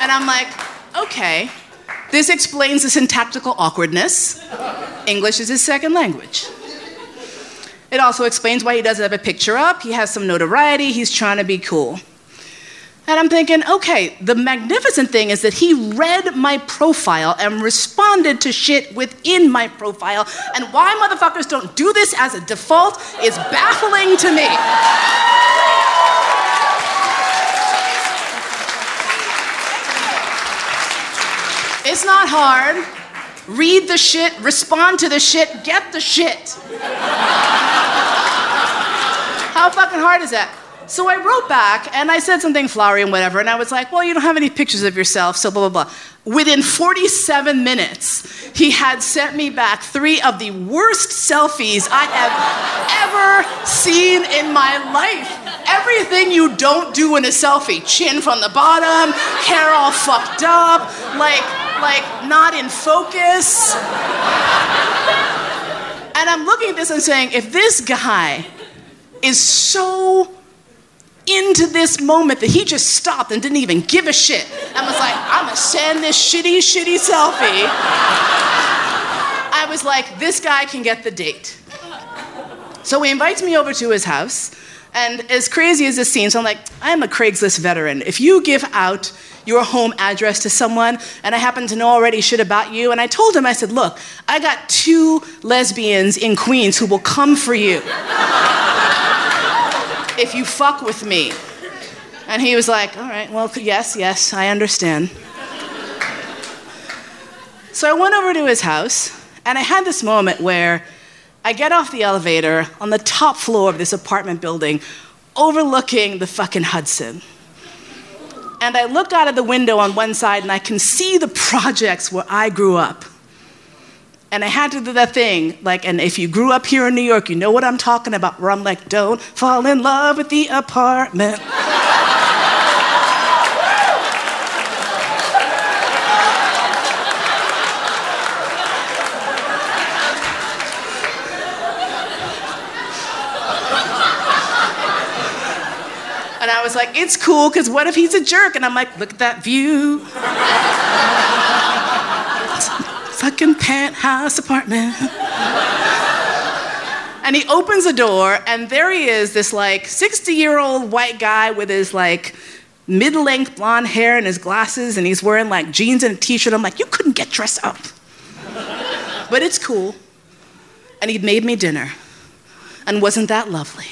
And I'm like, okay, this explains the syntactical awkwardness. English is his second language. It also explains why he doesn't have a picture up. He has some notoriety. He's trying to be cool. And I'm thinking, okay, the magnificent thing is that he read my profile and responded to shit within my profile. And why motherfuckers don't do this as a default is baffling to me. It's not hard. Read the shit, respond to the shit, get the shit. How fucking hard is that? So I wrote back and I said something flowery and whatever, and I was like, well, you don't have any pictures of yourself, so blah, blah, blah. Within 47 minutes, he had sent me back three of the worst selfies I have ever seen in my life. Everything you don't do in a selfie chin from the bottom, hair all fucked up, like, like not in focus. And I'm looking at this and saying, if this guy is so into this moment that he just stopped and didn't even give a shit and was like, I'm gonna send this shitty, shitty selfie. I was like, this guy can get the date. So he invites me over to his house, and as crazy as this seems, I'm like, I am a Craigslist veteran. If you give out your home address to someone, and I happen to know already shit about you, and I told him, I said, look, I got two lesbians in Queens who will come for you if you fuck with me. And he was like, all right, well, yes, yes, I understand. So I went over to his house, and I had this moment where I get off the elevator on the top floor of this apartment building, overlooking the fucking Hudson. And I look out of the window on one side, and I can see the projects where I grew up. And I had to do that thing, like, and if you grew up here in New York, you know what I'm talking about, where I'm like, don't fall in love with the apartment. And I was like, it's cool, because what if he's a jerk? And I'm like, look at that view. Fucking penthouse apartment. and he opens the door, and there he is, this like 60 year old white guy with his like mid length blonde hair and his glasses, and he's wearing like jeans and a t shirt. I'm like, you couldn't get dressed up. but it's cool. And he'd made me dinner. And wasn't that lovely?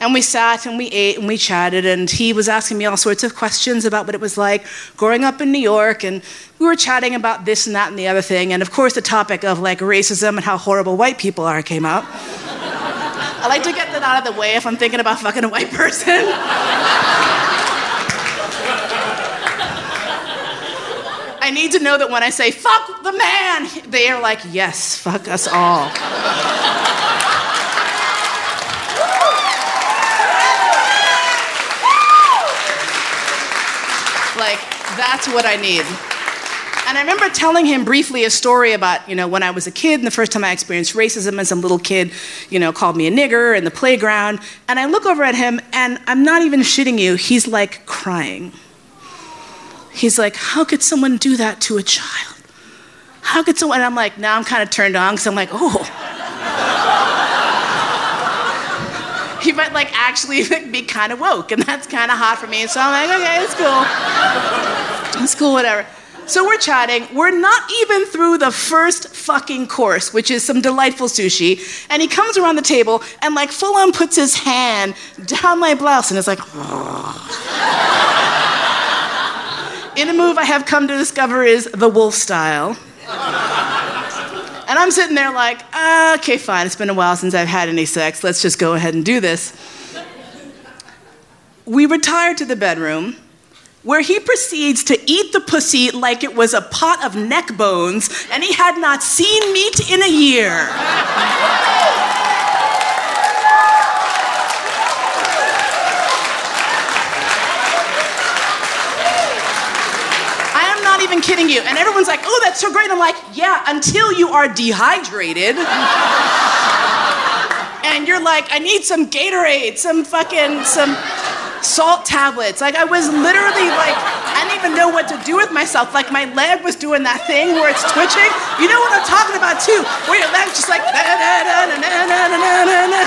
And we sat and we ate and we chatted, and he was asking me all sorts of questions about what it was like growing up in New York. And we were chatting about this and that and the other thing. And of course, the topic of like racism and how horrible white people are came up. I like to get that out of the way if I'm thinking about fucking a white person. I need to know that when I say, fuck the man, they are like, yes, fuck us all. Like, that's what I need. And I remember telling him briefly a story about, you know, when I was a kid and the first time I experienced racism and some little kid, you know, called me a nigger in the playground. And I look over at him and I'm not even shitting you, he's like crying. He's like, how could someone do that to a child? How could someone? And I'm like, now I'm kind of turned on because I'm like, oh. He might like actually be kind of woke, and that's kind of hot for me. So I'm like, okay, it's cool. It's cool, whatever. So we're chatting. We're not even through the first fucking course, which is some delightful sushi. And he comes around the table and like full on puts his hand down my blouse and is like, in a move I have come to discover is the wolf style. And I'm sitting there like, uh, okay, fine. It's been a while since I've had any sex. Let's just go ahead and do this. We retire to the bedroom where he proceeds to eat the pussy like it was a pot of neck bones and he had not seen meat in a year. I am not even kidding you. And everyone's like, oh, that's so great. I'm like, yeah, until you are dehydrated. and you're like, I need some Gatorade, some fucking, some salt tablets. Like I was literally like, I didn't even know what to do with myself. Like my leg was doing that thing where it's twitching. You know what I'm talking about too, where your leg's just like, na na na na na na na na na.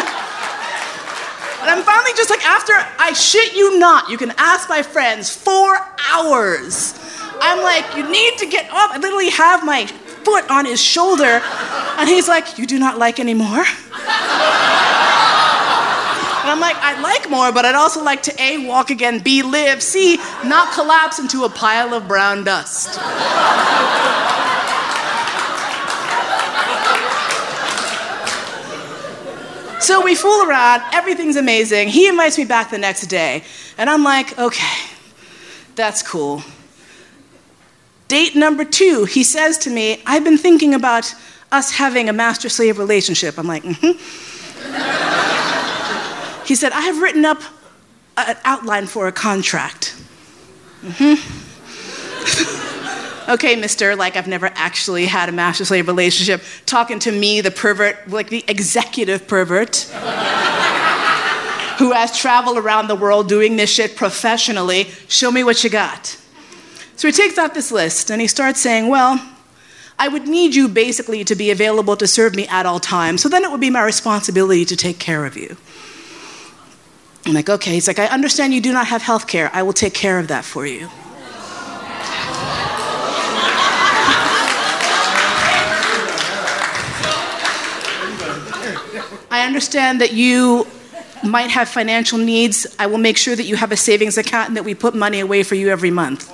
And I'm finally just like, after I shit you not, you can ask my friends, four hours. I'm like, you need to get off. I literally have my foot on his shoulder, and he's like, you do not like anymore? And I'm like, I'd like more, but I'd also like to A, walk again, B, live, C, not collapse into a pile of brown dust. So we fool around, everything's amazing. He invites me back the next day, and I'm like, okay, that's cool. Date number two, he says to me, I've been thinking about us having a master slave relationship. I'm like, mm hmm. he said, I have written up an outline for a contract. Mm-hmm. okay, mister, like I've never actually had a master slave relationship. Talking to me, the pervert, like the executive pervert, who has traveled around the world doing this shit professionally. Show me what you got. So he takes out this list and he starts saying, Well, I would need you basically to be available to serve me at all times. So then it would be my responsibility to take care of you. I'm like, okay. He's like, I understand you do not have health care. I will take care of that for you. I understand that you might have financial needs. I will make sure that you have a savings account and that we put money away for you every month.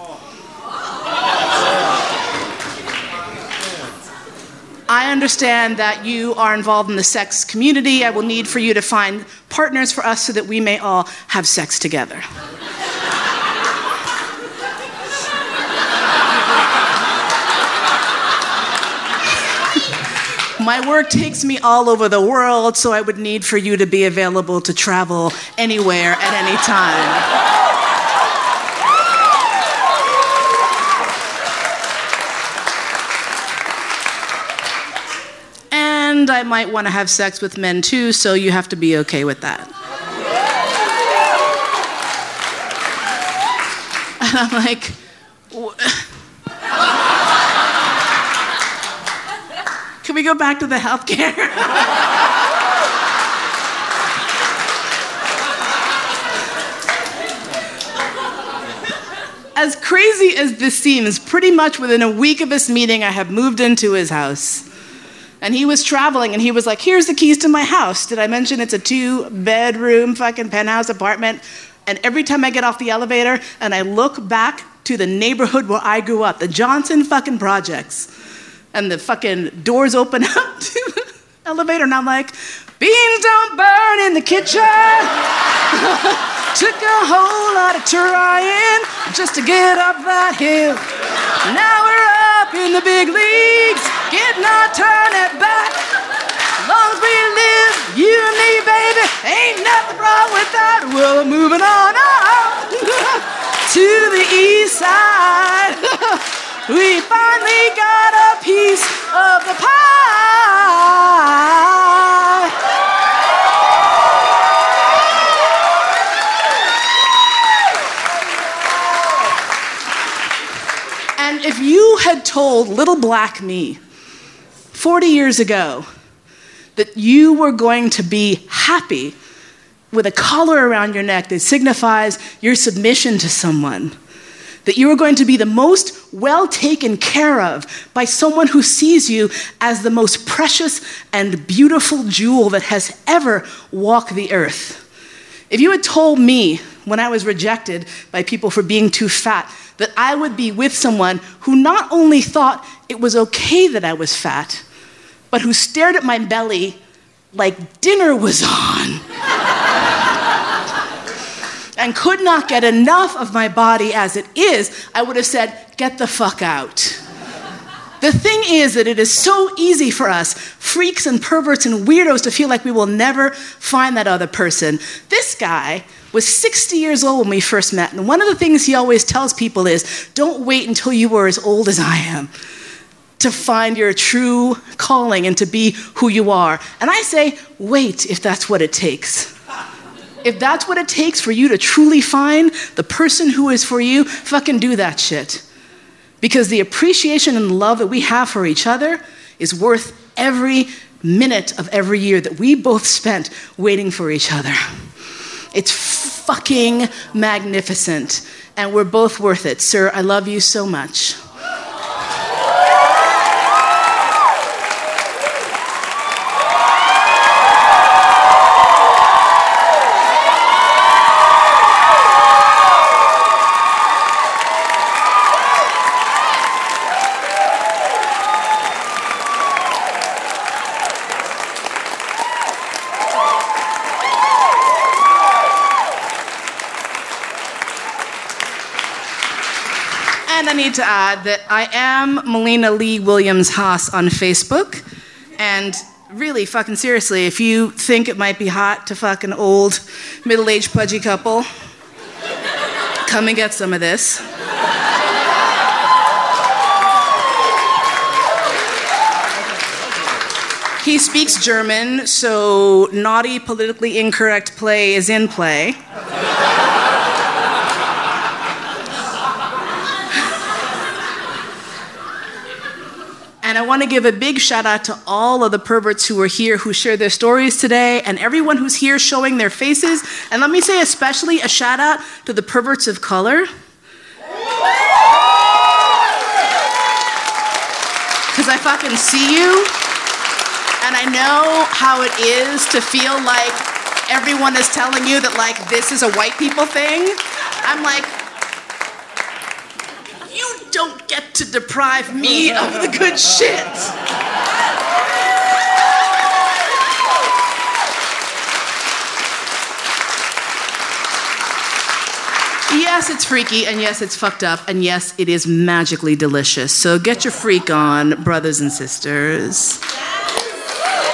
I understand that you are involved in the sex community. I will need for you to find partners for us so that we may all have sex together. My work takes me all over the world, so I would need for you to be available to travel anywhere at any time. And I might want to have sex with men too, so you have to be okay with that. And I'm like, "Wh- can we go back to the healthcare? as crazy as this seems, pretty much within a week of this meeting, I have moved into his house. And he was traveling and he was like, Here's the keys to my house. Did I mention it's a two bedroom fucking penthouse apartment? And every time I get off the elevator and I look back to the neighborhood where I grew up, the Johnson fucking projects, and the fucking doors open up to the elevator, and I'm like, Beans don't burn in the kitchen. Took a whole lot of trying just to get up that hill. Now we're up in the big leagues, getting our turn at bat. Long as we live, you and me, baby, ain't nothing wrong with that. We're moving on up to the east side. we finally got a piece of the pie. And if you had told little black me 40 years ago that you were going to be happy with a collar around your neck that signifies your submission to someone, that you were going to be the most well taken care of by someone who sees you as the most precious and beautiful jewel that has ever walked the earth. If you had told me when I was rejected by people for being too fat that I would be with someone who not only thought it was okay that I was fat, but who stared at my belly like dinner was on and could not get enough of my body as it is, I would have said, Get the fuck out. The thing is that it is so easy for us, freaks and perverts and weirdos, to feel like we will never find that other person. This guy was 60 years old when we first met, and one of the things he always tells people is don't wait until you are as old as I am to find your true calling and to be who you are. And I say, wait if that's what it takes. If that's what it takes for you to truly find the person who is for you, fucking do that shit. Because the appreciation and love that we have for each other is worth every minute of every year that we both spent waiting for each other. It's fucking magnificent, and we're both worth it. Sir, I love you so much. Need to add that I am Mollena Lee Williams Haas on Facebook. And really, fucking seriously, if you think it might be hot to fuck an old, middle aged, pudgy couple, come and get some of this. He speaks German, so naughty, politically incorrect play is in play. Want to give a big shout out to all of the perverts who are here who share their stories today and everyone who's here showing their faces. And let me say, especially a shout out to the perverts of color. Because I fucking see you. And I know how it is to feel like everyone is telling you that, like, this is a white people thing. I'm like, don't get to deprive me of the good shit. Yes, it's freaky, and yes, it's fucked up, and yes, it is magically delicious. So get your freak on, brothers and sisters.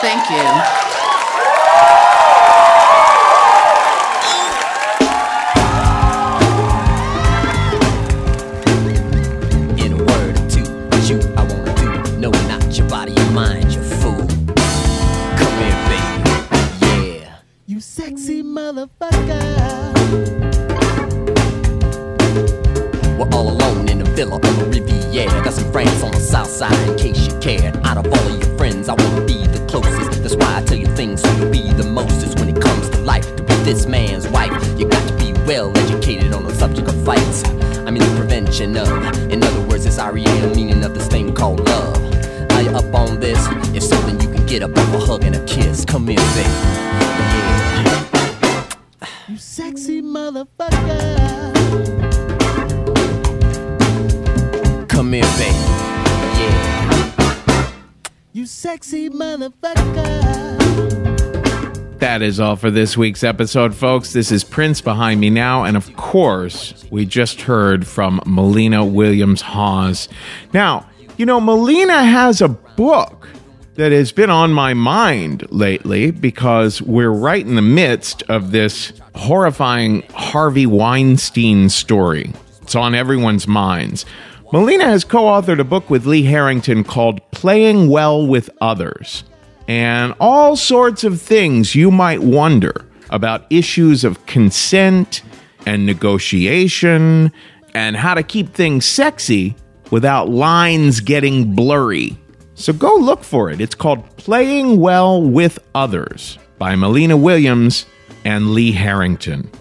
Thank you. Is all for this week's episode, folks. This is Prince behind me now, and of course, we just heard from Mollena Williams Haas. Now, you know, Mollena has a book that has been on my mind lately because we're right in the midst of this horrifying Harvey Weinstein story. It's on everyone's minds. Mollena has co authored a book with Lee Harrington called Playing Well with Others and all sorts of things you might wonder about issues of consent and negotiation and how to keep things sexy without lines getting blurry. So go look for it. It's called Playing Well with Others by Mollena Williams and Lee Harrington.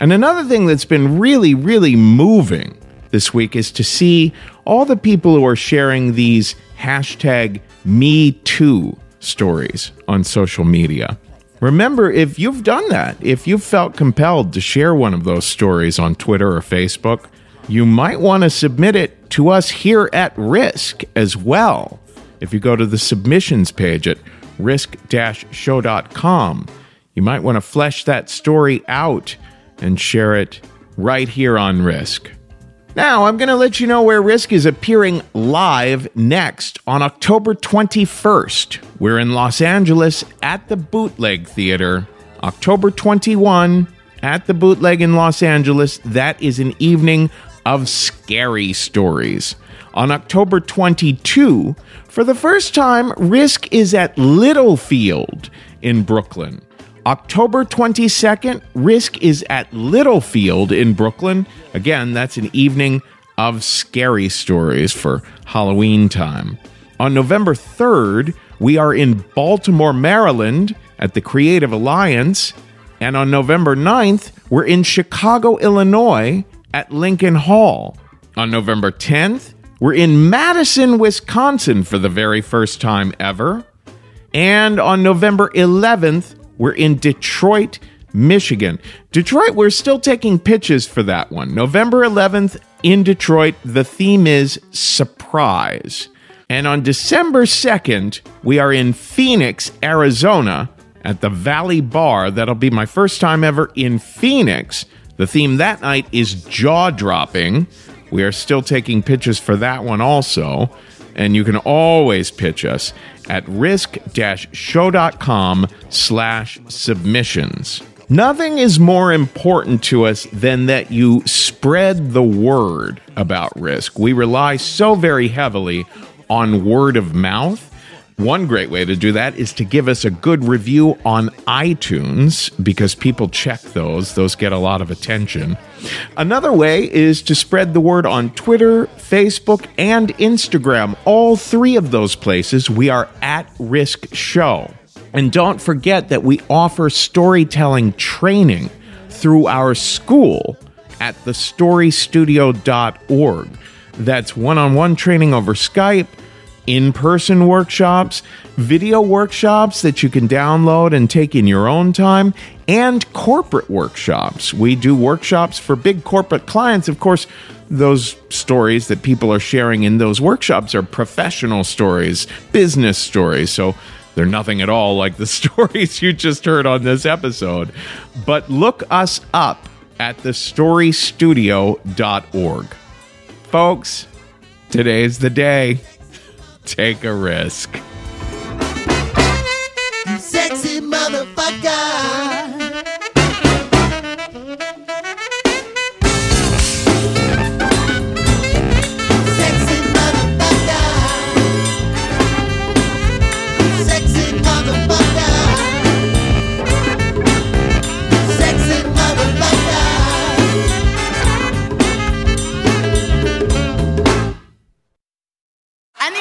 And another thing that's been really, really moving this week is to see all the people who are sharing these hashtag Me Too stories on social media. Remember, if you've done that, if you've felt compelled to share one of those stories on Twitter or Facebook, you might want to submit it to us here at Risk as well. If you go to the submissions page at risk show.com, you might want to flesh that story out and share it right here on Risk. Now, I'm going to let you know where Risk is appearing live next on October 21st. We're in Los Angeles at the Bootleg Theater. October 21 at the Bootleg in Los Angeles. That is an evening of scary stories. On October 22, for the first time, Risk is at Littlefield in Brooklyn. October 22nd, Risk is at Littlefield in Brooklyn. Again, that's an evening of scary stories for Halloween time. On November 3rd, we are in Baltimore, Maryland at the Creative Alliance. And on November 9th, we're in Chicago, Illinois at Lincoln Hall. On November 10th, we're in Madison, Wisconsin for the very first time ever. And on November 11th, we're in Detroit, Michigan. Detroit, we're still taking pitches for that one. November 11th in Detroit, the theme is surprise. And on December 2nd, we are in Phoenix, Arizona at the Valley Bar. That'll be my first time ever in Phoenix. The theme that night is jaw dropping. We are still taking pitches for that one also. And you can always pitch us at risk-show.com slash submissions. Nothing is more important to us than that you spread the word about risk. We rely so very heavily on word of mouth. One great way to do that is to give us a good review on iTunes because people check those. Those get a lot of attention. Another way is to spread the word on Twitter, Facebook, and Instagram. All three of those places, we are at Risk Show. And don't forget that we offer storytelling training through our school at thestorystudio.org. That's one on one training over Skype in person workshops, video workshops that you can download and take in your own time, and corporate workshops. We do workshops for big corporate clients. Of course, those stories that people are sharing in those workshops are professional stories, business stories. So they're nothing at all like the stories you just heard on this episode. But look us up at thestorystudio.org. Folks, today's the day. Take a risk.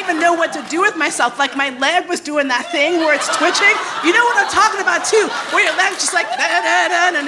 even know what to do with myself. Like my leg was doing that thing where it's twitching. You know what I'm talking about too, where your leg's just like. Na, na, na,